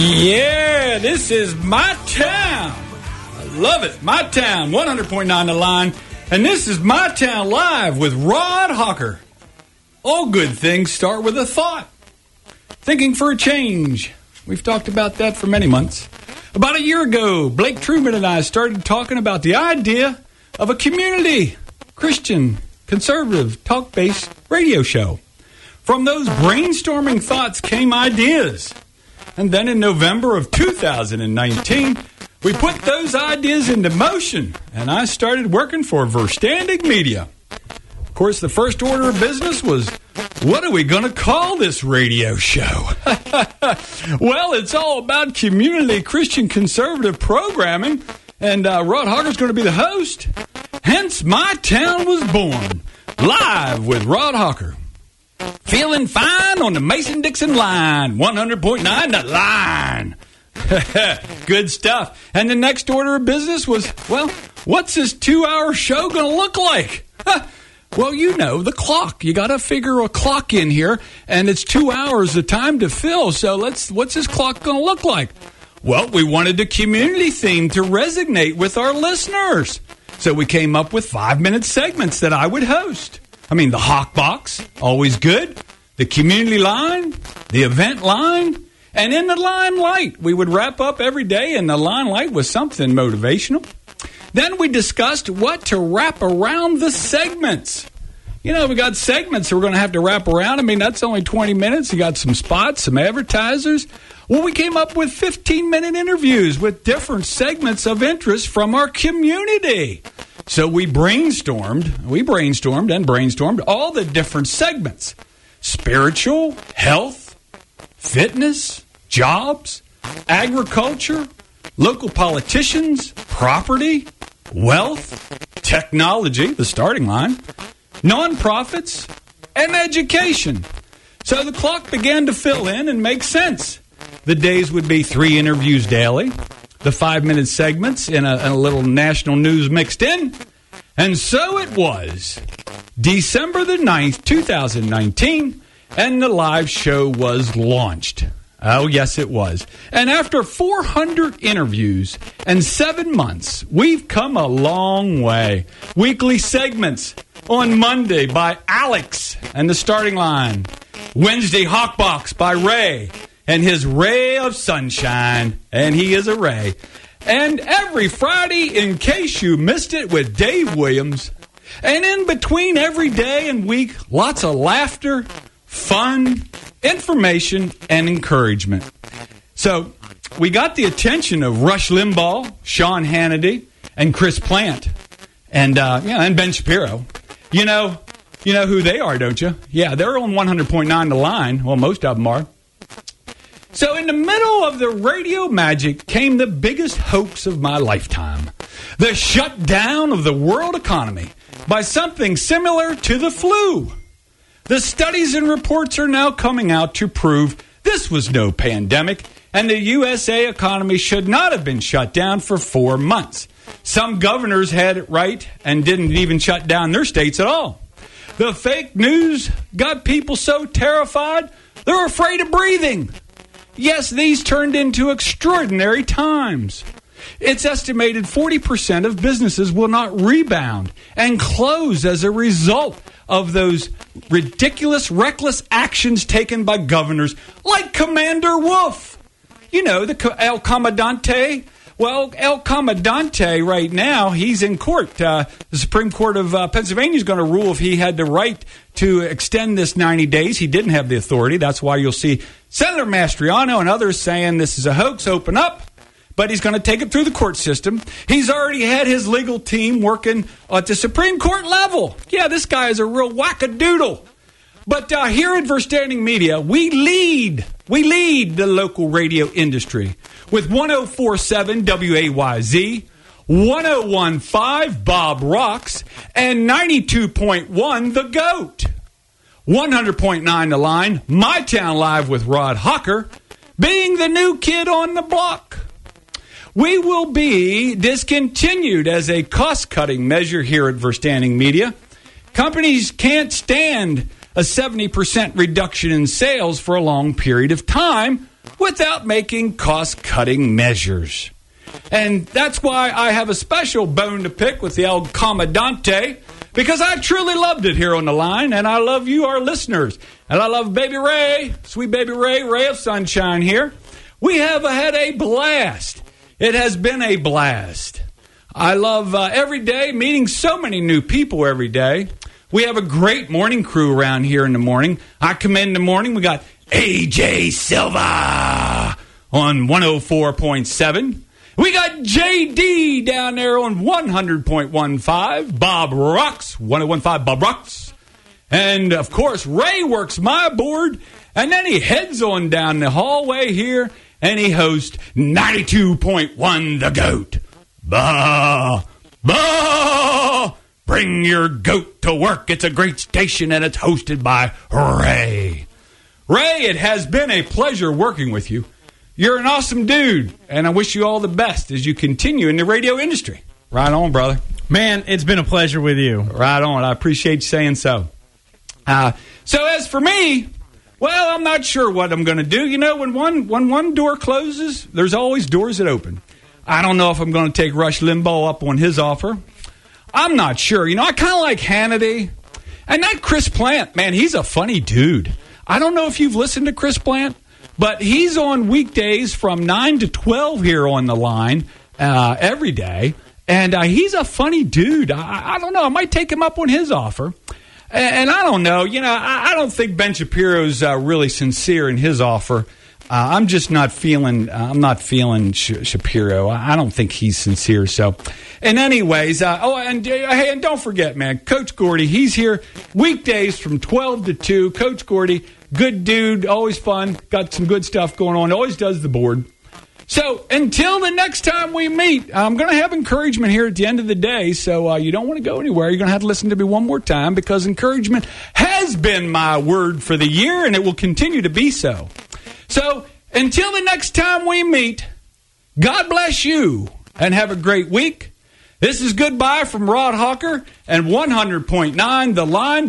Yeah, this is my town. I love it. My town, 100.9 the line. And this is My Town Live with Rod Hocker. All good things start with a thought. Thinking for a change. We've talked about that for many months. About a year ago, Blake Truman and I started talking about the idea of a community, Christian, conservative, talk based radio show. From those brainstorming thoughts came ideas. And then in November of 2019, we put those ideas into motion, and I started working for Verstandig Media. Of course, the first order of business was what are we going to call this radio show? well, it's all about community Christian conservative programming, and uh, Rod Hocker's going to be the host. Hence, my town was born live with Rod Hocker. Feeling fine on the Mason Dixon line, 100.9 the line. Good stuff. And the next order of business was, well, what's this two hour show going to look like? well, you know, the clock. You got to figure a clock in here, and it's two hours of time to fill. So let's, what's this clock going to look like? Well, we wanted the community theme to resonate with our listeners. So we came up with five minute segments that I would host. I mean, the Hawk Box, always good. The community line, the event line, and in the limelight. We would wrap up every day in the limelight with something motivational. Then we discussed what to wrap around the segments. You know, we got segments that we're going to have to wrap around. I mean, that's only 20 minutes. You got some spots, some advertisers. Well, we came up with 15 minute interviews with different segments of interest from our community. So we brainstormed, we brainstormed and brainstormed all the different segments spiritual, health, fitness, jobs, agriculture, local politicians, property, wealth, technology, the starting line, nonprofits, and education. So the clock began to fill in and make sense. The days would be three interviews daily, the five minute segments in a, a little national news mixed in. And so it was. December the 9th, 2019, and the live show was launched. Oh, yes, it was. And after 400 interviews and seven months, we've come a long way. Weekly segments on Monday by Alex and the starting line. Wednesday, Hawkbox by Ray and his ray of sunshine. And he is a ray. And every Friday, in case you missed it, with Dave Williams. And in between every day and week, lots of laughter, fun, information, and encouragement. So we got the attention of Rush Limbaugh, Sean Hannity, and Chris Plante, and uh, yeah, and Ben Shapiro. You know, you know who they are, don't you? Yeah, they're on 100.9 the line. Well, most of them are. So, in the middle of the radio magic came the biggest hoax of my lifetime the shutdown of the world economy by something similar to the flu. The studies and reports are now coming out to prove this was no pandemic and the USA economy should not have been shut down for four months. Some governors had it right and didn't even shut down their states at all. The fake news got people so terrified they're afraid of breathing. Yes, these turned into extraordinary times. It's estimated 40% of businesses will not rebound and close as a result of those ridiculous, reckless actions taken by governors like Commander Wolf. You know, the El Comandante. Well, El Comandante right now, he's in court. Uh, the Supreme Court of uh, Pennsylvania is going to rule if he had the right to extend this 90 days. He didn't have the authority. That's why you'll see Senator Mastriano and others saying this is a hoax, open up. But he's going to take it through the court system. He's already had his legal team working at the Supreme Court level. Yeah, this guy is a real wackadoodle. But uh, here at Verstandig Media, we lead. We lead the local radio industry with 1047 WAYZ, 1015 Bob Rocks, and 92.1 The Goat. 100.9 The Line, My Town Live with Rod Hocker, being the new kid on the block. We will be discontinued as a cost cutting measure here at Verstandig Media. Companies can't stand a 70% reduction in sales for a long period of time without making cost cutting measures. And that's why I have a special bone to pick with the El Comandante because I truly loved it here on the line, and I love you, our listeners. And I love Baby Ray, sweet Baby Ray, Ray of Sunshine here. We have had a blast. It has been a blast. I love uh, every day meeting so many new people every day. We have a great morning crew around here in the morning. I come in the morning, we got AJ Silva on 104.7. We got JD down there on 100.15. Bob Rocks, 101.5 Bob Rocks. And of course, Ray works my board. And then he heads on down the hallway here and he hosts 92.1 The Goat. Bah! Bah! Bring your goat to work. It's a great station and it's hosted by Ray. Ray, it has been a pleasure working with you. You're an awesome dude, and I wish you all the best as you continue in the radio industry. Right on, brother. Man, it's been a pleasure with you. Right on. I appreciate you saying so. Uh, so as for me, well, I'm not sure what I'm going to do. You know, when one when one door closes, there's always doors that open. I don't know if I'm going to take Rush Limbaugh up on his offer. I'm not sure. You know, I kind of like Hannity. And that Chris Plante. man, he's a funny dude. I don't know if you've listened to Chris Plante. But he's on weekdays from 9 to 12 here on the line uh, every day. And uh, he's a funny dude. I, I, don't know. I might take him up on his offer. And, and I don't know. You know, I, I don't think Ben Shapiro's uh, really sincere in his offer. Uh, I'm just not feeling. Uh, I'm not feeling Sh- Shapiro. I, I, don't think he's sincere. So, and anyways, uh, oh, and hey, and don't forget, man, Coach Gordy. He's here weekdays from 12 to 2. Coach Gordy Good dude, always fun. Got some good stuff going on. Always does the board. So until the next time we meet, I'm going to have encouragement here at the end of the day. So uh, you don't want to go anywhere. You're going to have to listen to me one more time because encouragement has been my word for the year and it will continue to be so. So until the next time we meet, God bless you and have a great week. This is goodbye from Rod Hocker and 100.9 The Line.